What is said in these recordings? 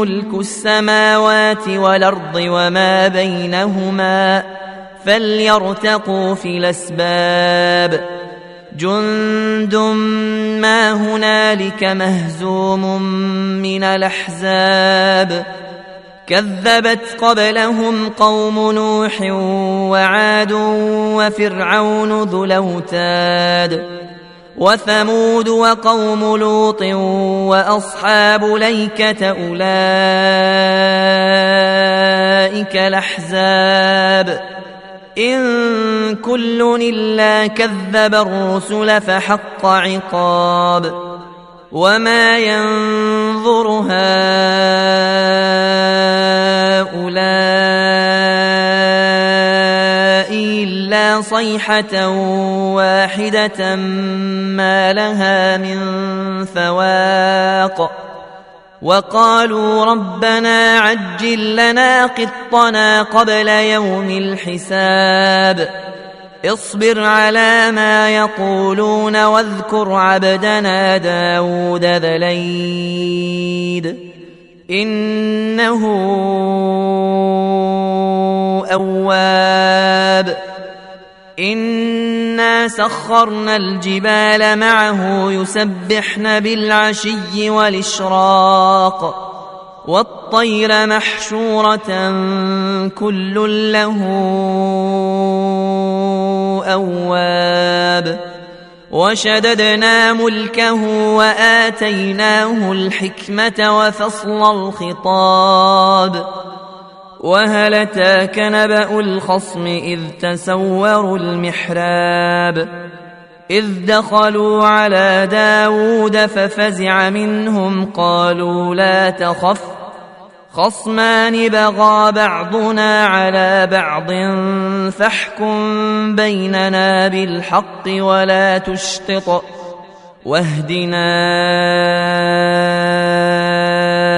ملك السماوات والأرض وما بينهما فليرتقوا في الأسباب. جند ما هنالك مهزوم من الأحزاب. كذبت قبلهم قوم نوح وعاد وفرعون ذو الأوتاد. وثمود وقوم لوط وأصحاب ليكة أولئك الأحزاب. إن كل إلا كذب الرسل فحق عقاب. وما ينظر هؤلاء صيحة واحدة ما لها من فواق. وقالوا ربنا عجل لنا قطنا قبل يوم الحساب. اصبر على ما يقولون واذكر عبدنا داود ذليد إنه أواب. إنا سخرنا الجبال معه يسبحن بالعشي والإشراق والطير محشورة كل له أواب وشددنا ملكه وآتيناه الحكمة وفصل الخطاب وهل اتاك نبأ الخصم إذ تسوروا المحراب إذ دخلوا على داود ففزع منهم قالوا لا تخف خصمان بغى بعضنا على بعض فاحكم بيننا بالحق ولا تشطط واهدنا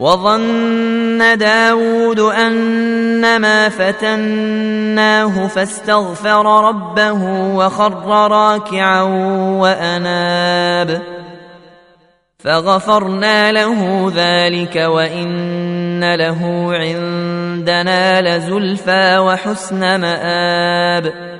وظن داود أنما فتناه فاستغفر ربه وخر راكعا وأناب فغفرنا له ذلك وإن له عندنا لزلفى وحسن مآب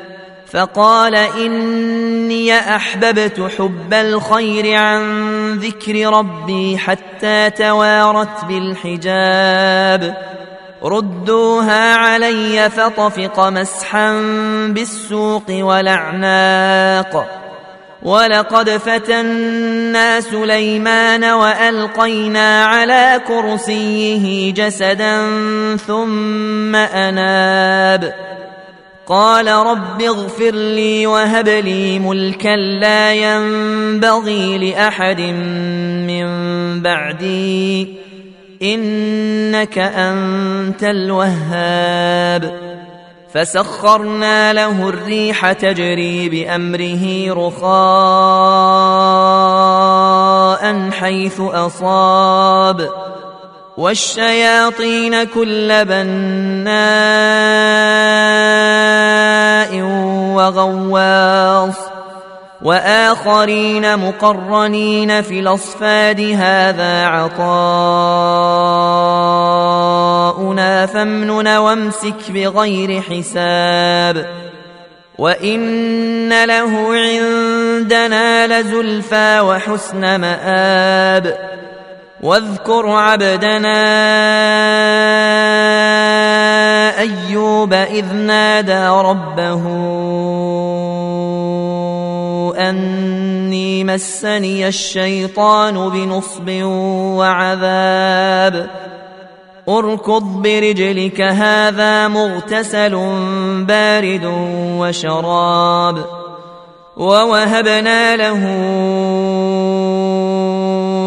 فقال إني أحببت حب الخير عن ذكر ربي حتى توارت بالحجاب. ردوها علي فطفق مسحا بالسوق والأعناق. ولقد فتنا سليمان وألقينا على كرسيه جسدا ثم أناب. قال رب اغفر لي وهب لي ملكا لا ينبغي لأحد من بعدي. إنك أنت الوهاب. فسخرنا له الريح تجري بأمره رخاء حيث أصاب. والشياطين كل وغواص واخرين مقرنين في الاصفاد هذا عطاؤنا فامنن وامسك بغير حساب وان له عندنا لزلفى وحسن مآب واذكر عبدنا أيوب إذ نادى ربه أني مسني الشيطان بنصب وعذاب. اركض برجلك هذا مغتسل بارد وشراب. ووهبنا له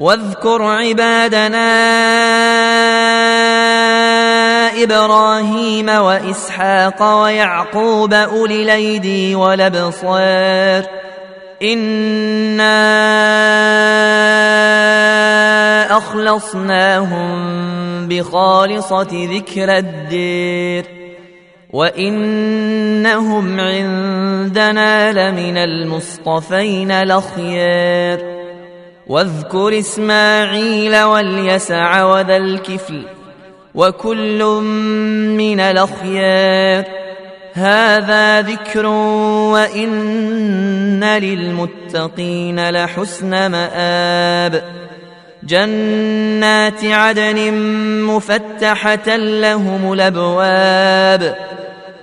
واذكر عبادنا إبراهيم وإسحاق ويعقوب أولي الأيدي والأبصار. إنا أخلصناهم بخالصة ذكر الدير. وإنهم عندنا لمن المصطفين الأخيار. واذكر إسماعيل واليسع وذا الكفل وكل من الأخيار. هذا ذكر وإن للمتقين لحسن مآب. جنات عدن مفتحة لهم الأبواب.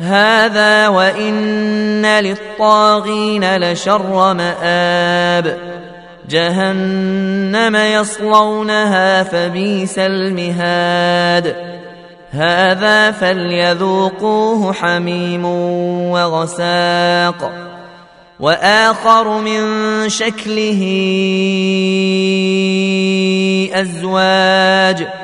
هذا وإن للطاغين لشر مآب. جهنم يصلونها فبيس المهاد. هذا فليذوقوه حميم وغساق. وآخر من شكله أزواج.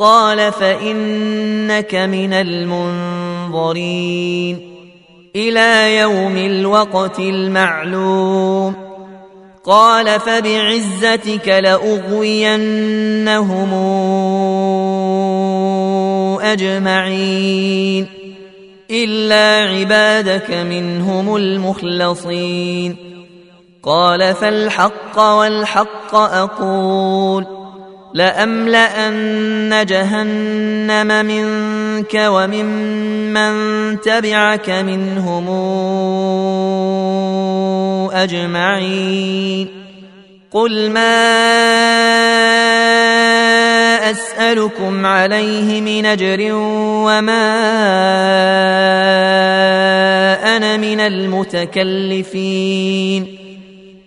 قال فإنك من المنظرين إلى يوم الوقت المعلوم قال فبعزتك لأغوينهم أجمعين إلا عبادك منهم المخلصين قال فالحق والحق أقول لأملأن جهنم منك وممن تبعك منهم أجمعين. قل ما أسألكم عليه من أجر وما أنا من المتكلفين.